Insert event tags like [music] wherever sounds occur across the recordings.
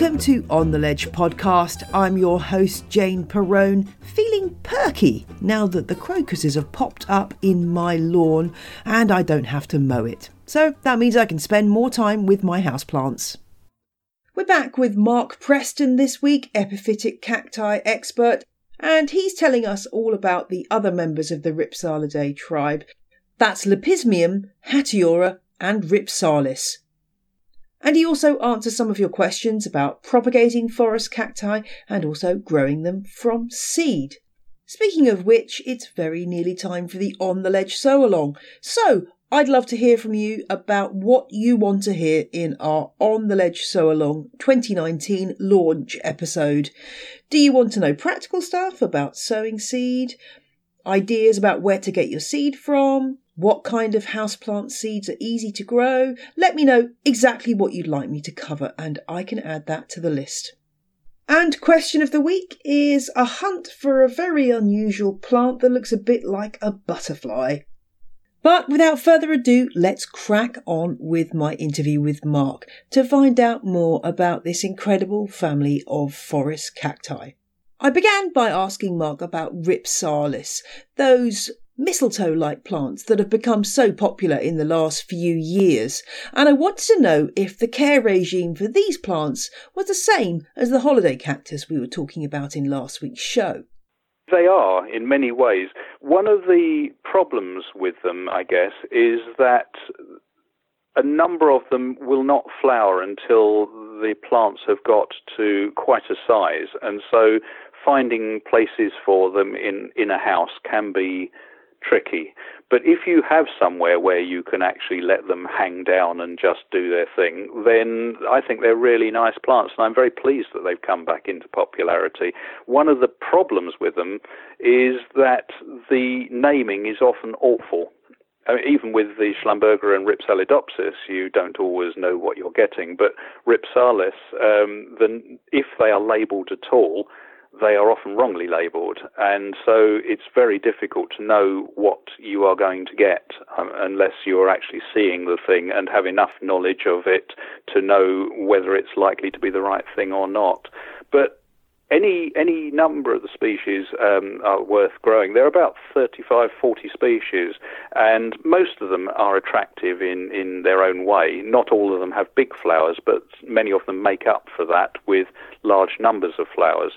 welcome to On the Ledge podcast. I'm your host, Jane Perrone, feeling perky now that the crocuses have popped up in my lawn and I don't have to mow it. So that means I can spend more time with my houseplants. We're back with Mark Preston this week, epiphytic cacti expert, and he's telling us all about the other members of the Rhipsalideae tribe. That's Lepismium, Hatiora, and Rhipsalis. And he also answers some of your questions about propagating forest cacti and also growing them from seed. Speaking of which, it's very nearly time for the On the Ledge sow along. So, I'd love to hear from you about what you want to hear in our On the Ledge Sow Along 2019 launch episode. Do you want to know practical stuff about sowing seed? Ideas about where to get your seed from? What kind of houseplant seeds are easy to grow. Let me know exactly what you'd like me to cover, and I can add that to the list. And question of the week is a hunt for a very unusual plant that looks a bit like a butterfly. But without further ado, let's crack on with my interview with Mark to find out more about this incredible family of forest cacti. I began by asking Mark about Rhipsalis, those mistletoe like plants that have become so popular in the last few years. And I wanted to know if the care regime for these plants was the same as the holiday cactus we were talking about in last week's show. They are in many ways. One of the problems with them, I guess, is that a number of them will not flower until the plants have got to quite a size. And so finding places for them in, in a house can be tricky. But if you have somewhere where you can actually let them hang down and just do their thing, then I think they're really nice plants, and I'm very pleased that they've come back into popularity. One of the problems with them is that the naming is often awful. I mean, even with the Schlumberger and Rhipsalidopsis, you don't always know what you're getting. But Rhipsalis, um, then if they are labelled at all, they are often wrongly labelled, and so it's very difficult to know what you are going to get um, unless you are actually seeing the thing and have enough knowledge of it to know whether it's likely to be the right thing or not. But any any number of the species um, are worth growing. There are about 35, 40 species, and most of them are attractive in, in their own way. Not all of them have big flowers, but many of them make up for that with large numbers of flowers.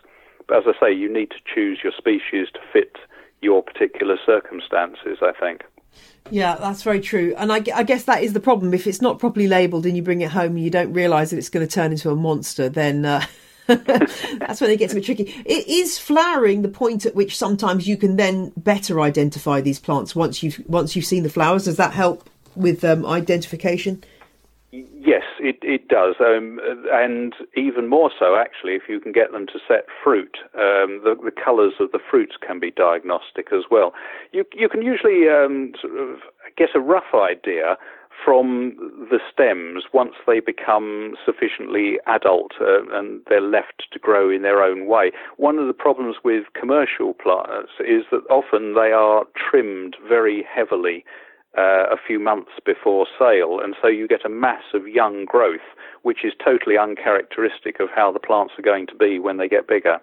As I say, you need to choose your species to fit your particular circumstances, I think. Yeah, that's very true. And I, I, guess that is the problem. If it's not properly labelled and you bring it home and you don't realise that it's going to turn into a monster, then uh, [laughs] that's when it gets a bit tricky. It is flowering the point at which sometimes you can then better identify these plants once you've once you've seen the flowers. Does that help with um, identification? Yes, it, it does, um, and even more so actually if you can get them to set fruit. Um, the, the colours of the fruits can be diagnostic as well. You you can usually um, sort of get a rough idea from the stems once they become sufficiently adult uh, and they're left to grow in their own way. One of the problems with commercial plants is that often they are trimmed very heavily uh, a few months before sale, and so you get a mass of young growth, which is totally uncharacteristic of how the plants are going to be when they get bigger.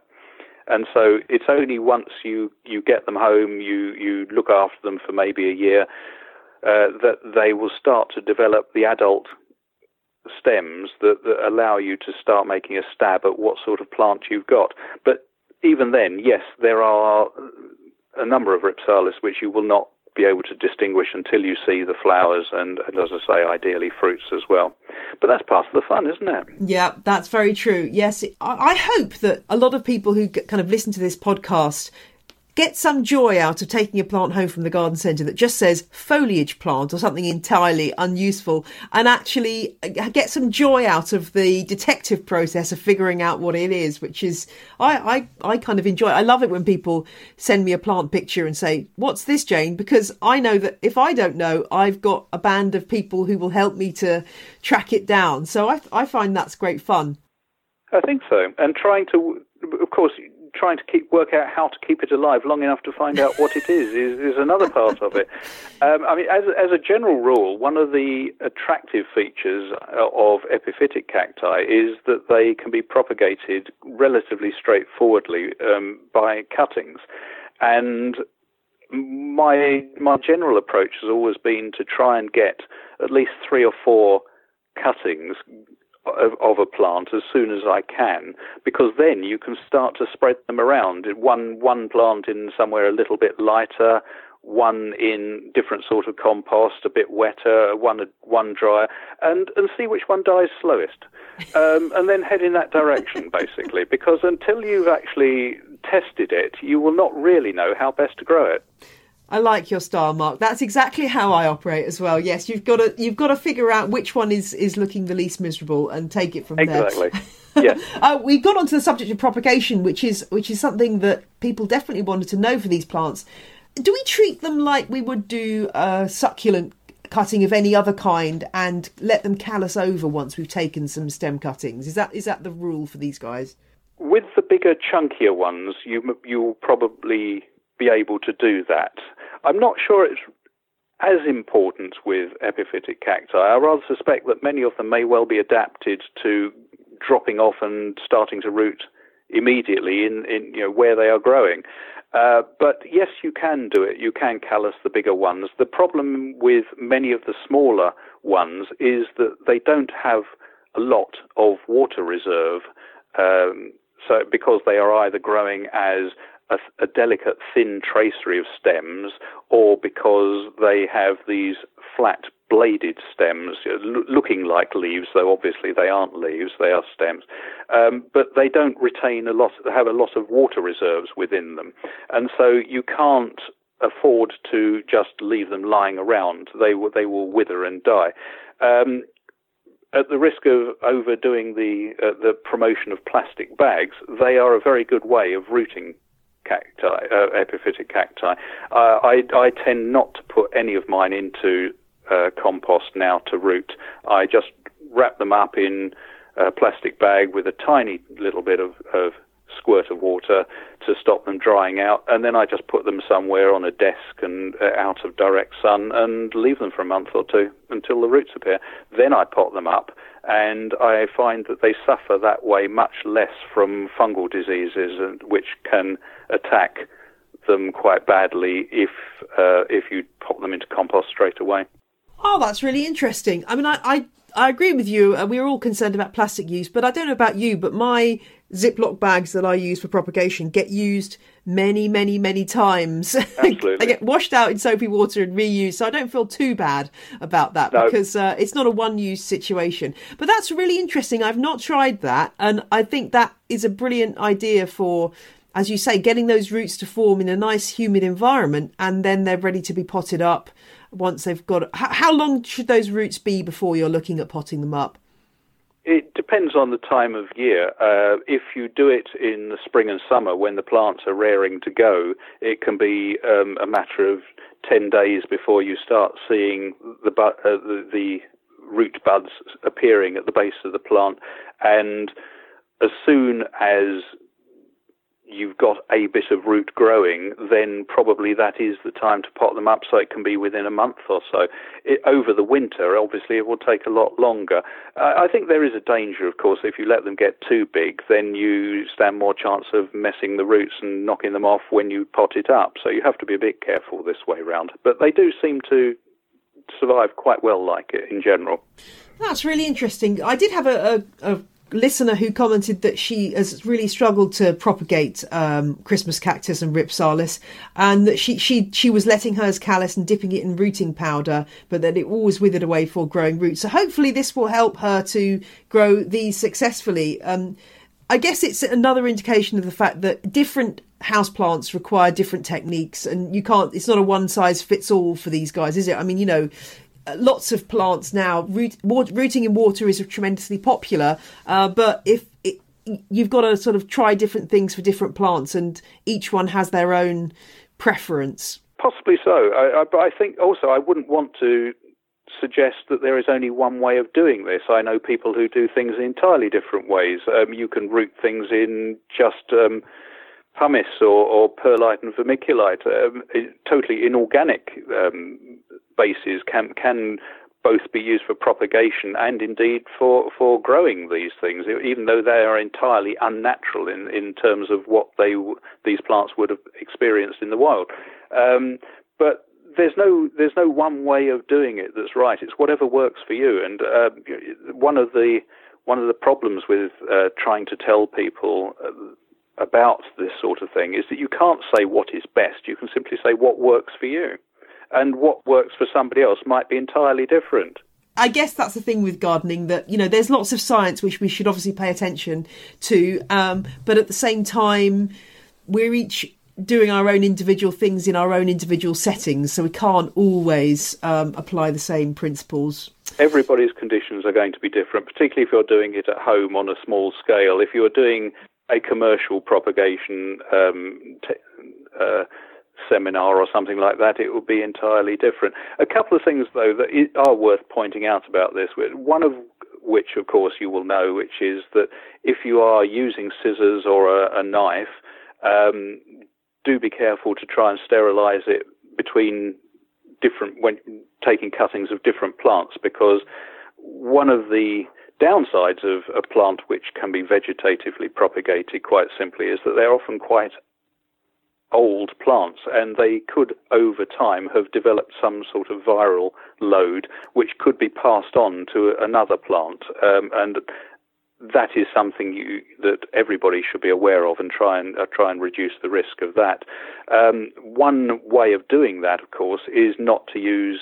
And so it's only once you, you get them home, you, you look after them for maybe a year, uh, that they will start to develop the adult stems that, that allow you to start making a stab at what sort of plant you've got. But even then, yes, there are a number of Rhipsalis which you will not be able to distinguish until you see the flowers and, and, as I say, ideally fruits as well. But that's part of the fun, isn't it? Yeah, that's very true. Yes, I hope that a lot of people who kind of listen to this podcast get some joy out of taking a plant home from the garden centre that just says foliage plant or something entirely unuseful and actually uh, get some joy out of the detective process of figuring out what it is, which is, I, I, I kind of enjoy. I love it when people send me a plant picture and say, what's this, Jane? Because I know that if I don't know, I've got a band of people who will help me to track it down. So I, I find that's great fun. I think so. And trying to, of course, trying to keep work out how to keep it alive long enough to find out what it is is, is another part of it. Um, I mean, as as a general rule, one of the attractive features uh, of epiphytic cacti is that they can be propagated relatively straightforwardly um, by cuttings, and my my general approach has always been to try and get at least three or four cuttings of, of, a plant as soon as I can, because then you can start to spread them around. One one plant in somewhere a little bit lighter, one in different sort of compost, a bit wetter, one one drier, and and see which one dies slowest, um, and then head in that direction [laughs] basically. Because until you've actually tested it, you will not really know how best to grow it. I like your style, Mark. That's exactly how I operate as well. Yes, you've got to you've got to figure out which one is is looking the least miserable and take it from exactly. there. Exactly. [laughs] Yeah. uh, we got onto the subject of propagation, which is which is something that people definitely wanted to know for these plants. Do we treat them like we would do a succulent cutting of any other kind and let them callus over once we've taken some stem cuttings? Is that is that the rule for these guys? With the bigger, chunkier ones, you you'll probably be able to do that. I'm not sure it's as important with epiphytic cacti. I rather suspect that many of them may well be adapted to dropping off and starting to root immediately in, in you know where they are growing. Uh, but yes, you can do it. You can callus the bigger ones. The problem with many of the smaller ones is that they don't have a lot of water reserve. Um, so because they are either growing as a, a, delicate thin tracery of stems or because they have these flat bladed stems looking like leaves, though obviously they aren't leaves, they are stems. Um, but they don't retain a lot, have a lot of water reserves within them. And so you can't afford to just leave them lying around. They, they will wither and die. Um, at the risk of overdoing the uh, the promotion of plastic bags, they are a very good way of rooting cacti, uh, epiphytic cacti. Uh, I, I tend not to put any of mine into uh, compost now to root. I just wrap them up in a plastic bag with a tiny little bit of, of squirt of water to stop them drying out, and then I just put them somewhere on a desk and uh, out of direct sun and leave them for a month or two until the roots appear. Then I pot them up, and I find that they suffer that way much less from fungal diseases, which can attack them quite badly if uh, if you pop them into compost straight away. Oh, that's really interesting. I mean, I, I I agree with you. We're all concerned about plastic use, but I don't know about you, but my Ziploc bags that I use for propagation get used many, many, many times. [laughs] Absolutely. they get washed out in soapy water and reused, so I don't feel too bad about that no. because uh, it's not a one-use situation. But that's really interesting. I've not tried that, and I think that is a brilliant idea for as you say, getting those roots to form in a nice humid environment and then they're ready to be potted up once they've got. How long should those roots be before you're looking at potting them up? It depends on the time of year. Uh, if you do it in the spring and summer when the plants are raring to go, it can be um, a matter of 10 days before you start seeing the, uh, the, the root buds appearing at the base of the plant. And as soon as you've got a bit of root growing, then probably that is the time to pot them up so it can be within a month or so. It, over the winter, obviously, it will take a lot longer. Uh, I think there is a danger, of course, if you let them get too big, then you stand more chance of messing the roots and knocking them off when you pot it up. So you have to be a bit careful this way round. But they do seem to survive quite well like it in general. That's really interesting. I did have a, a, a listener who commented that she has really struggled to propagate um, Christmas cactus and rhipsalis, and that she she she was letting hers callus and dipping it in rooting powder, but that it always withered away for growing roots. So hopefully this will help her to grow these successfully. Um, I guess it's another indication of the fact that different houseplants require different techniques, and you can't. It's not a one size fits all for these guys, is it? I mean, you know, lots of plants now root, rooting in water is tremendously popular uh, but if it, you've got to sort of try different things for different plants and each one has their own preference. Possibly so. I, I, but i think also i wouldn't want to suggest that there is only one way of doing this. I know people who do things in entirely different ways. Um, you can root things in just um, pumice or, or perlite and vermiculite, um, totally inorganic um, bases can can both be used for propagation and indeed for, for growing these things, even though they are entirely unnatural in, in terms of what they these plants would have experienced in the wild. Um, but there's no there's no one way of doing it that's right. It's whatever works for you. And uh, one of the one of the problems with uh, trying to tell people uh, about this sort of thing is that you can't say what is best. You can simply say what works for you and what works for somebody else might be entirely different. I guess that's the thing with gardening that you know there's lots of science which we should obviously pay attention to, um, but at the same time we're each doing our own individual things in our own individual settings, so we can't always um, apply the same principles. Everybody's conditions are going to be different, particularly if you're doing it at home on a small scale. If you're doing a commercial propagation um, t- uh, seminar or something like that, it would be entirely different. A couple of things, though, that are worth pointing out about this. One of which, of course, you will know, which is that if you are using scissors or a, a knife, um, do be careful to try and sterilize it between different when taking cuttings of different plants because one of the downsides of a plant which can be vegetatively propagated quite simply is that they're often quite old plants, and they could, over time, have developed some sort of viral load which could be passed on to another plant. Um, and that is something you, that everybody should be aware of and try and uh, try and reduce the risk of that. Um, one way of doing that, of course, is not to use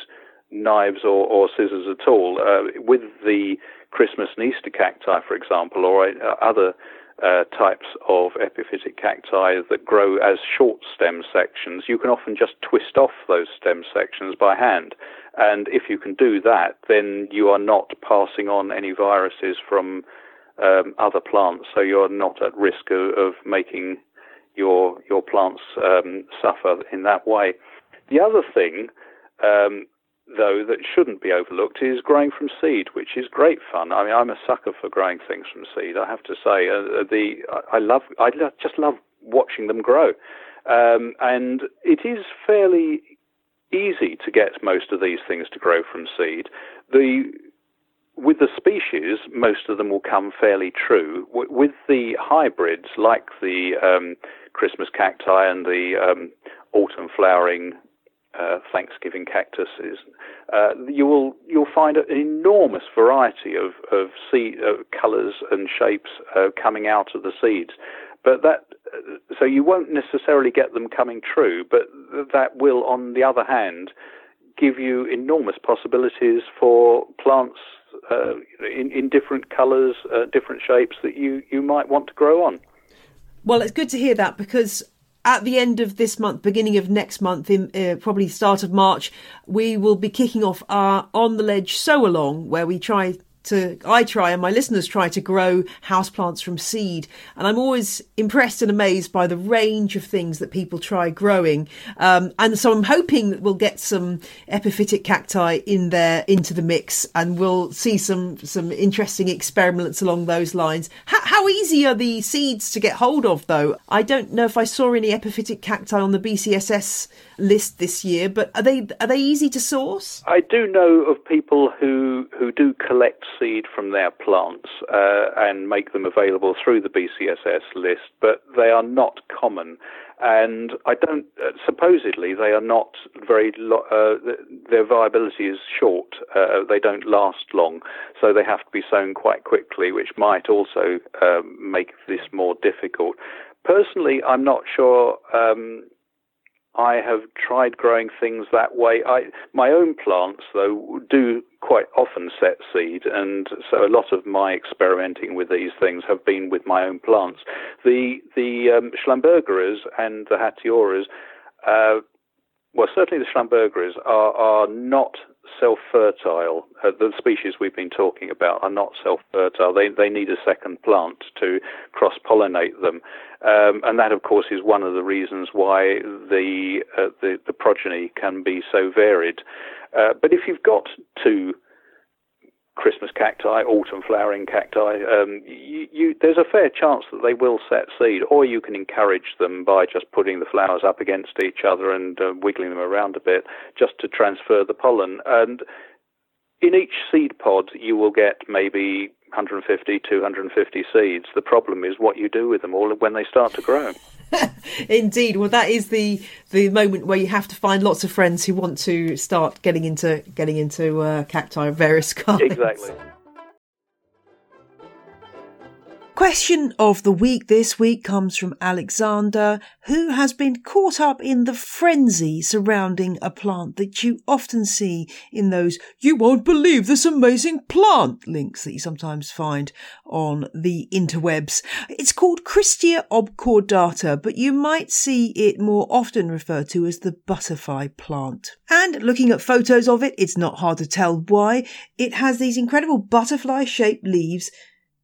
knives or, or scissors at all. Uh, with the Christmas and Easter cacti, for example, or uh, other uh, types of epiphytic cacti that grow as short stem sections, you can often just twist off those stem sections by hand. And if you can do that, then you are not passing on any viruses from um, other plants, so you're not at risk of, of making your your plants um, suffer in that way. The other thing um, though, that shouldn't be overlooked is growing from seed, which is great fun. I mean, I'm a sucker for growing things from seed. I have to say, uh, the I love, I just love watching them grow, um, and it is fairly easy to get most of these things to grow from seed. The with the species, most of them will come fairly true. With the hybrids, like the um, Christmas cacti and the um, autumn flowering uh, Thanksgiving cactuses, uh, you will you'll find an enormous variety of of seed uh, colours and shapes uh, coming out of the seeds. But that so you won't necessarily get them coming true, but that will, on the other hand, give you enormous possibilities for plants uh, in, in different colours, uh, different shapes that you, you might want to grow on. Well, it's good to hear that because at the end of this month, beginning of next month, in uh, probably start of March, we will be kicking off our on the ledge sow along, where we try to I try and my listeners try to grow houseplants from seed. And I'm always impressed and amazed by the range of things that people try growing. Um, and so I'm hoping that we'll get some epiphytic cacti in there into the mix and we'll see some some interesting experiments along those lines. How, how easy are the seeds to get hold of though? I don't know if I saw any epiphytic cacti on the BCSS list this year, but are they are they easy to source? I do know of people who who do collect seed from their plants uh, and make them available through the BCSS list, but they are not common. And I don't. Uh, supposedly, they are not very. Lo- uh, their viability is short. Uh, they don't last long, so they have to be sown quite quickly, which might also um, make this more difficult. Personally, I'm not sure. Um, I have tried growing things that way. I, my own plants, though, do quite often set seed, and so a lot of my experimenting with these things have been with my own plants. The the um, and the Hatioras, uh, well, certainly the Schlumbergeras are are not self-fertile. Uh, the species we've been talking about are not self-fertile. They they need a second plant to cross-pollinate them, um, and that, of course, is one of the reasons why the uh, the, the, progeny can be so varied. Uh, but if you've got two Christmas cacti, autumn flowering cacti, um, you, you, there's a fair chance that they will set seed, or you can encourage them by just putting the flowers up against each other and uh, wiggling them around a bit just to transfer the pollen. And in each seed pod, you will get maybe 150, 250 seeds. The problem is what you do with them all when they start to grow. [laughs] Indeed. Well, that is the the moment where you have to find lots of friends who want to start getting into getting into uh, cacti of various [laughs] kinds. Exactly. Question of the week this week comes from Alexander, who has been caught up in the frenzy surrounding a plant that you often see in those you won't believe this amazing plant links that you sometimes find on the interwebs. It's called Christia obcordata, but you might see it more often referred to as the butterfly plant. And looking at photos of it, it's not hard to tell why. It has these incredible butterfly shaped leaves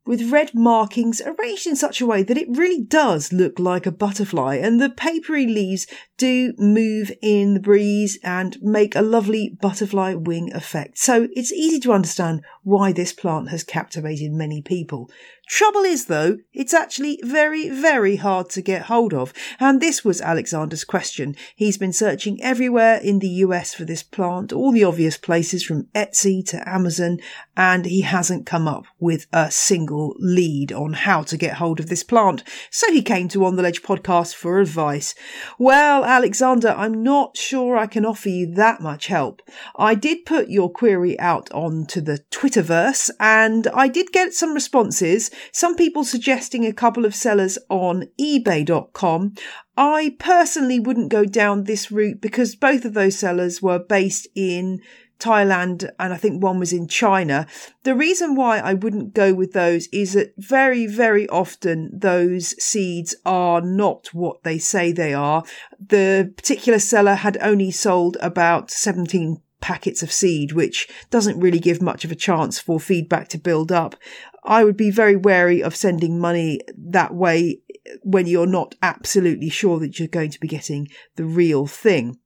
with red markings arranged in such a way that it really does look like a butterfly and the papery leaves do move in the breeze and make a lovely butterfly wing effect. So it's easy to understand why this plant has captivated many people. Trouble is, though, it's actually very, very hard to get hold of. And this was Alexander's question. He's been searching everywhere in the US for this plant, all the obvious places from Etsy to Amazon, and he hasn't come up with a single lead on how to get hold of this plant. So he came to On the Ledge podcast for advice. Well, Alexander, I'm not sure I can offer you that much help. I did put your query out onto the Twitterverse and I did get some responses some people suggesting a couple of sellers on eBay.com. I personally wouldn't go down this route because both of those sellers were based in Thailand and I think one was in China. The reason why I wouldn't go with those is that very, very often those seeds are not what they say they are. The particular seller had only sold about 17 packets of seed, which doesn't really give much of a chance for feedback to build up. I would be very wary of sending money that way when you're not absolutely sure that you're going to be getting the real thing.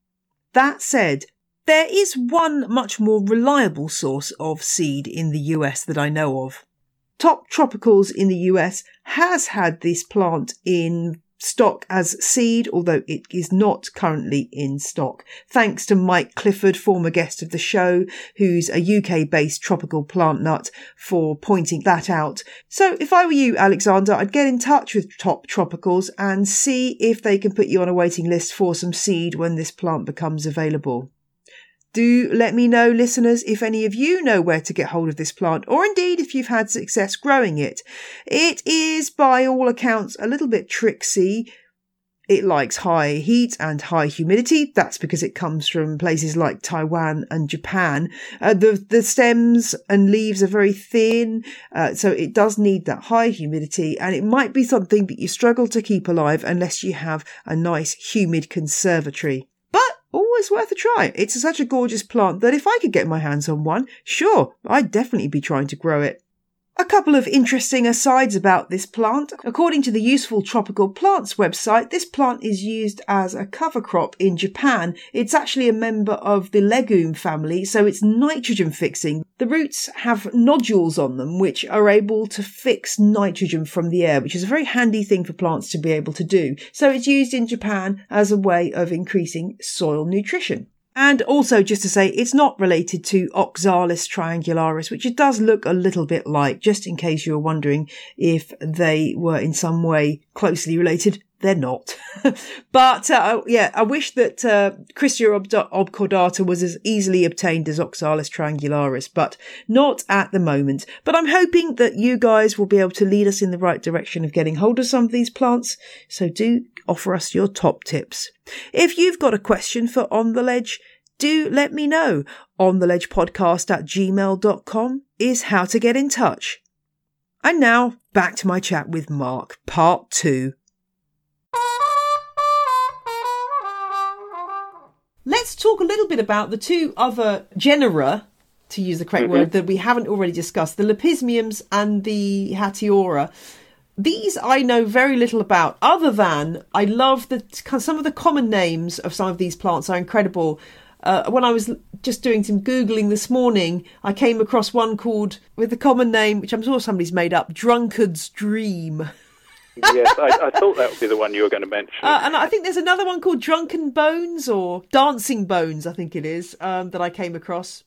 That said, there is one much more reliable source of seed in the US that I know of. Top Tropicals in the US has had this plant in stock as seed, although it is not currently in stock. Thanks to Mike Clifford, former guest of the show, who's a UK based tropical plant nut, for pointing that out. So if I were you, Alexander, I'd get in touch with Top Tropicals and see if they can put you on a waiting list for some seed when this plant becomes available. Do let me know, listeners, if any of you know where to get hold of this plant, or indeed if you've had success growing it. It is, by all accounts, a little bit tricksy. It likes high heat and high humidity. That's because it comes from places like Taiwan and Japan. Uh, the the stems and leaves are very thin, uh, so it does need that high humidity, and it might be something that you struggle to keep alive unless you have a nice humid conservatory always worth a try. It's such a gorgeous plant that if I could get my hands on one, sure, I'd definitely be trying to grow it. A couple of interesting asides about this plant. According to the Useful Tropical Plants website, this plant is used as a cover crop in Japan. It's actually a member of the legume family, so it's nitrogen fixing. The roots have nodules on them which are able to fix nitrogen from the air, which is a very handy thing for plants to be able to do. So it's used in Japan as a way of increasing soil nutrition. And also, just to say, it's not related to Oxalis triangularis, which it does look a little bit like, just in case you were wondering if they were in some way closely related. They're not. [laughs] but uh, yeah, I wish that uh, Christia ob- obcordata was as easily obtained as Oxalis triangularis, but not at the moment. But I'm hoping that you guys will be able to lead us in the right direction of getting hold of some of these plants. So do offer us your top tips. If you've got a question for On the Ledge, do let me know. On the ledge podcast at gmail.com is how to get in touch. And now back to my chat with Mark, part two. Let's talk a little bit about the two other genera, to use the correct mm-hmm. word, that we haven't already discussed the Lepismiums and the Hatiora these I know very little about, other than I love that some of the common names of some of these plants are incredible. Uh, when I was just doing some Googling this morning, I came across one called, with the common name, which I'm sure somebody's made up, Drunkard's Dream. yes, I, I, thought that would be the one you were going to mention. Uh, and I think there's another one called Drunken Bones or Dancing Bones, I think it is, um, that I came across.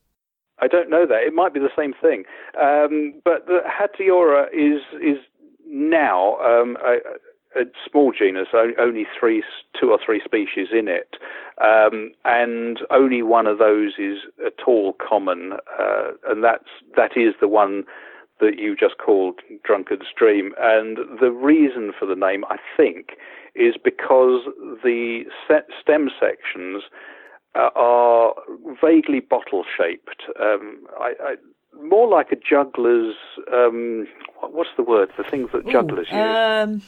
I don't know that. It might be the same thing. Um, but the Hatiora is is now um, a, a, small genus, only three, two or three species in it, um, and only one of those is at all common, uh, and that's that is the one that you just called Drunkard's Dream. And the reason for the name, I think, is because the stem sections uh, are vaguely bottle shaped. Um, I, I, more like a juggler's. Um, what's the word? The things that jugglers Ooh, use.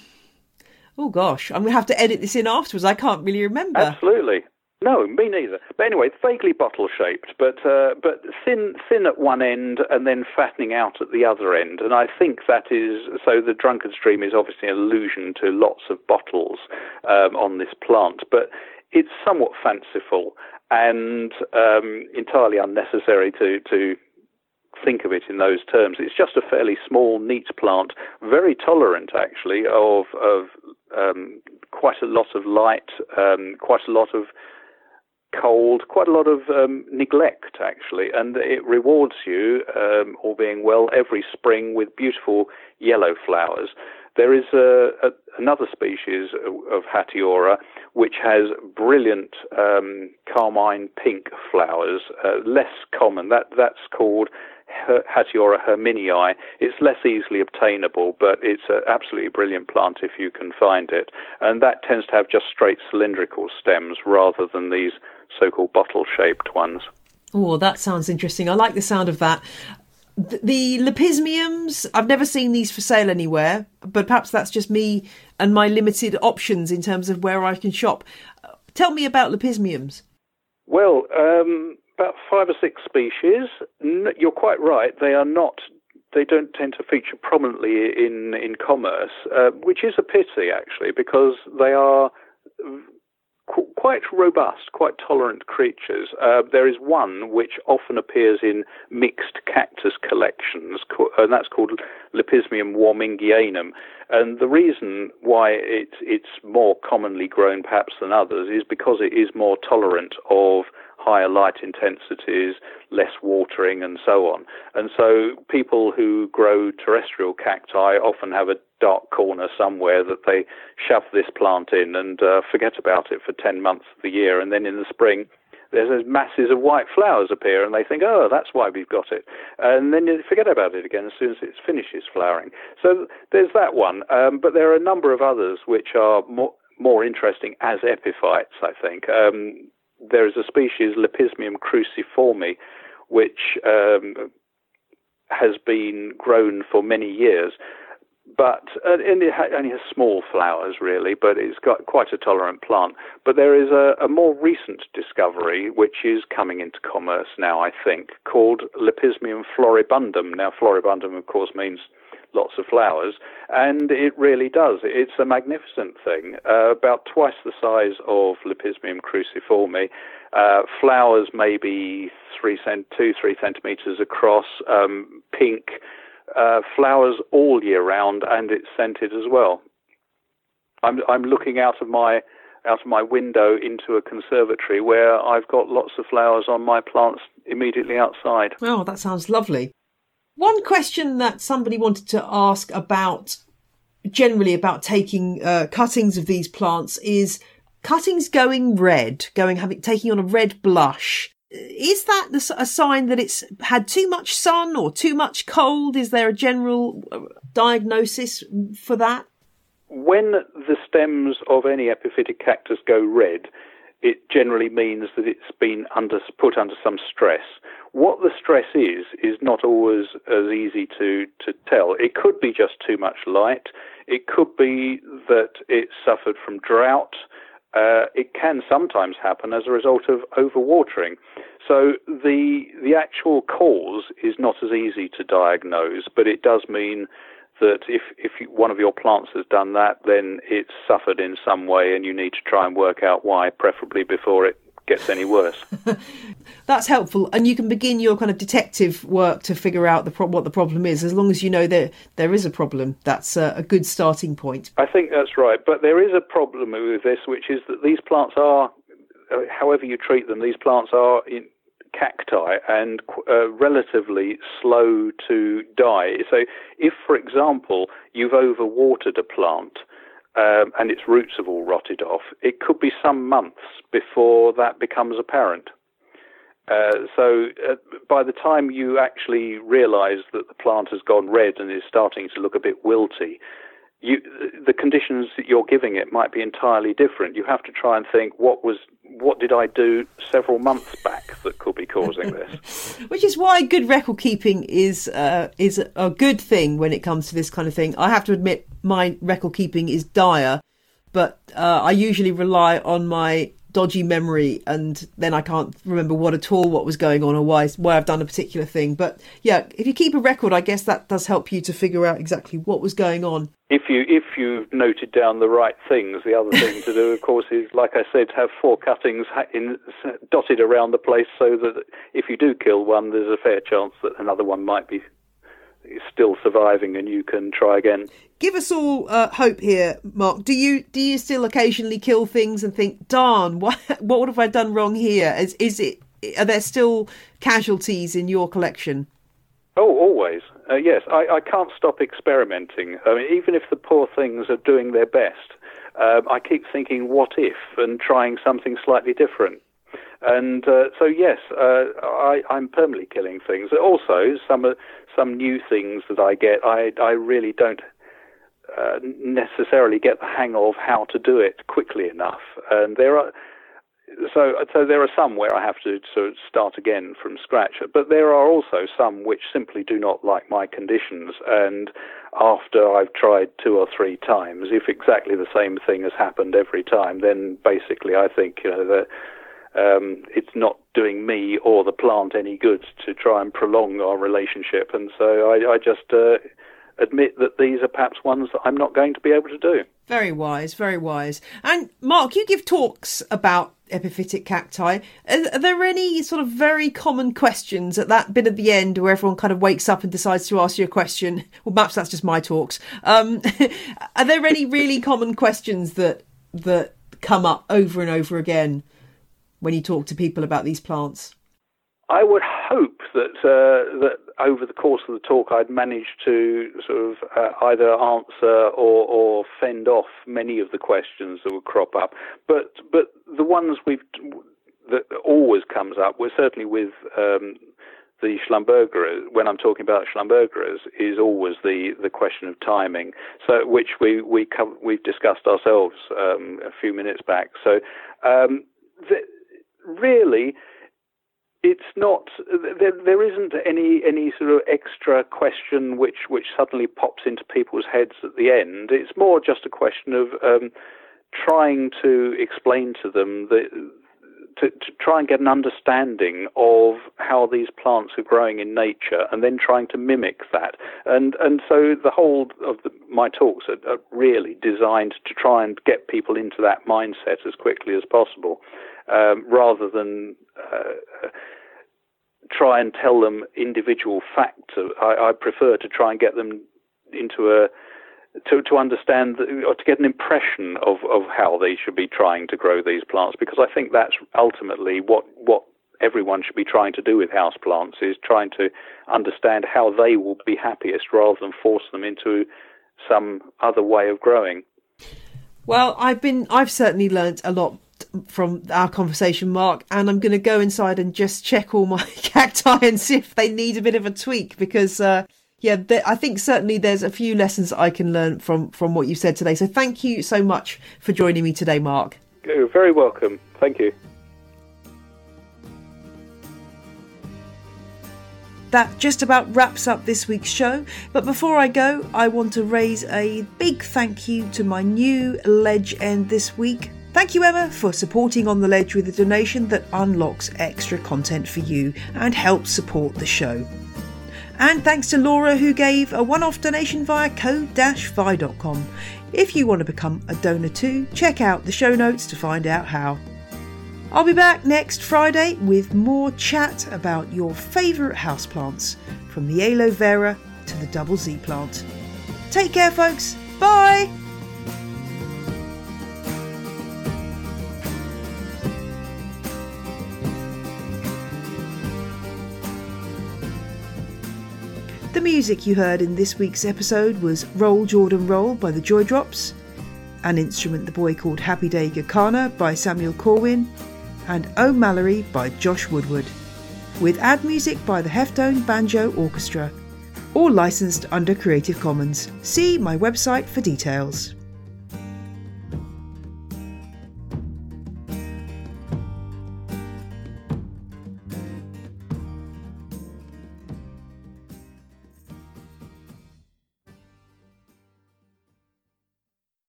Oh gosh, I'm going to have to edit this in afterwards. I can't really remember. Absolutely. No, me neither. But anyway, it's vaguely bottle shaped, but uh, but thin thin at one end and then fattening out at the other end. And I think that is so. The drunkard's dream is obviously an allusion to lots of bottles um, on this plant, but it's somewhat fanciful and um, entirely unnecessary to to think of it in those terms. It's just a fairly small, neat plant, very tolerant actually of of um, quite a lot of light, um, quite a lot of cold, quite a lot of um, neglect actually, and it rewards you, um, all being well, every spring with beautiful yellow flowers. There is a, a, another species of Hatiora which has brilliant um, carmine pink flowers, uh, less common. That that's called Hatiora herminii. It's less easily obtainable, but it's an absolutely brilliant plant if you can find it. And that tends to have just straight cylindrical stems rather than these so-called bottle-shaped ones. Oh, that sounds interesting. I like the sound of that. The, the lepismiums, I've never seen these for sale anywhere, but perhaps that's just me and my limited options in terms of where I can shop. Tell me about lepismiums. Well, um, about five or six species. You're quite right. They are not. They don't tend to feature prominently in in commerce, uh, which is a pity actually, because they are qu- quite robust, quite tolerant creatures. Uh, there is one which often appears in mixed cactus collections, and that's called Lepismium warmingianum. And the reason why it's it's more commonly grown perhaps than others is because it is more tolerant of higher light intensities, less watering, and so on. And so people who grow terrestrial cacti often have a dark corner somewhere that they shove this plant in and uh, forget about it for 10 months of the year. And then in the spring, there's masses of white flowers appear, and they think, oh, that's why we've got it. And then you forget about it again as soon as it finishes flowering. So there's that one. Um, but there are a number of others which are more, more interesting as epiphytes, I think. Um, there is a species, Lepismium cruciforme, which um, has been grown for many years. But and it only has small flowers, really, but it's got quite a tolerant plant. But there is a, a more recent discovery, which is coming into commerce now, I think, called Lepismium floribundum. Now, floribundum, of course, means lots of flowers, and it really does. It's a magnificent thing, uh, about twice the size of Lepismium cruciforme. Uh, flowers maybe three cent- two, three centimeters across, um, pink, uh, flowers all year round, and it's scented as well. I'm, I'm looking out of my out of my window into a conservatory where I've got lots of flowers on my plants immediately outside. Oh, that sounds lovely. One question that somebody wanted to ask about generally about taking uh, cuttings of these plants is cuttings going red, going having taking on a red blush. Is that a sign that it's had too much sun or too much cold? Is there a general uh, diagnosis for that? When the stems of any epiphytic cactus go red, it generally means that it's been under, put under some stress. What the stress is, is not always as easy to, to tell. It could be just too much light. It could be that it suffered from drought. Uh, it can sometimes happen as a result of overwatering. So the the actual cause is not as easy to diagnose, but it does mean that if if one of your plants has done that, then it's suffered in some way, and you need to try and work out why, preferably before it gets any worse. [laughs] That's helpful, and you can begin your kind of detective work to figure out the pro- what the problem is. As long as you know that there is a problem, that's a, a good starting point. I think that's right, but there is a problem with this, which is that these plants are, uh, however you treat them, these plants are in, cacti and uh, relatively slow to die. So, if, for example, you've overwatered a plant um, and its roots have all rotted off, it could be some months before that becomes apparent. Uh, so uh, by the time you actually realize that the plant has gone red and is starting to look a bit wilty, you, the conditions that you're giving it might be entirely different. You have to try and think what was what did I do several months back that could be causing this? [laughs] Which is why good record keeping is uh, is a good thing when it comes to this kind of thing. I have to admit, my record keeping is dire, but uh, I usually rely on my dodgy memory and then I can't remember what at all what was going on or why why I've done a particular thing. But yeah, if you keep a record, I guess that does help you to figure out exactly what was going on. If you if you've noted down the right things, the other thing to do, of course, is like I said, have four cuttings in, dotted around the place so that if you do kill one, there's a fair chance that another one might be still surviving and you can try again. Give us all uh, hope here, Mark. Do you do you still occasionally kill things and think, "Darn, [laughs] what what have I done wrong here?" Is is it are there still casualties in your collection? Oh, always. Uh, yes, I, I can't stop experimenting. I mean, even if the poor things are doing their best, um, I keep thinking, "What if?" and trying something slightly different. And uh, so, yes, uh, I, am permanently killing things. Also, some some new things that I get, I I really don't uh, necessarily get the hang of how to do it quickly enough. And there are so so there are some where I have to sort of start again from scratch, but there are also some which simply do not like my conditions. And after I've tried two or three times, if exactly the same thing has happened every time, then basically I think you know that um, it's not doing me or the plant any good to try and prolong our relationship. And so I, I just uh, admit that these are perhaps ones that I'm not going to be able to do. Very wise, very wise. And Mark, you give talks about epiphytic cacti. Are, are, there any sort of very common questions at that bit at the end where everyone kind of wakes up and decides to ask you a question? Well, perhaps that's just my talks. Um, [laughs] are there any really common questions that that come up over and over again when you talk to people about these plants? I would hope that uh, that over the course of the talk I'd managed to sort of uh, either answer or, or fend off many of the questions that would crop up. But but the ones we've that always comes up, we're certainly with um, the Schlumberger, when I'm talking about Schlumbergeras, is always the, the question of timing, so which we we we've discussed ourselves um, a few minutes back. So um, the, really, it's not there, there isn't any any sort of extra question which which suddenly pops into people's heads at the end. It's more just a question of um, trying to explain to them that. To, to, try and get an understanding of how these plants are growing in nature, and then trying to mimic that. And and so the whole of the, my talks are, are, really designed to try and get people into that mindset as quickly as possible um, rather than uh, try and tell them individual facts. I, I, prefer to try and get them into a to to understand or to get an impression of, of how they should be trying to grow these plants because I think that's ultimately what what everyone should be trying to do with house plants is trying to understand how they will be happiest rather than force them into some other way of growing. Well, I've been I've certainly learnt a lot from our conversation, Mark, and I'm going to go inside and just check all my [laughs] cacti and see if they need a bit of a tweak because, uh, yeah, I think certainly there's a few lessons I can learn from from what you said today. So thank you so much for joining me today, Mark. You're very welcome. Thank you. That just about wraps up this week's show. But before I go, I want to raise a big thank you to my new ledgend this week. Thank you, Emma, for supporting On the Ledge with a donation that unlocks extra content for you and helps support the show. And thanks to Laura, who gave a one off donation via ko-fi.com. If you want to become a donor too, check out the show notes to find out how. I'll be back next Friday with more chat about your favourite houseplants, from the aloe vera to the double Z plant. Take care, folks. Bye. Music you heard in this week's episode was Roll Jordan Roll by the Joy Drops, An Instrument the Boy Called Happy Day Gakana by Samuel Corwin, and O'Mallory by Josh Woodward, with ad music by the Heftone Banjo Orchestra, all licensed under Creative Commons. See my website for details.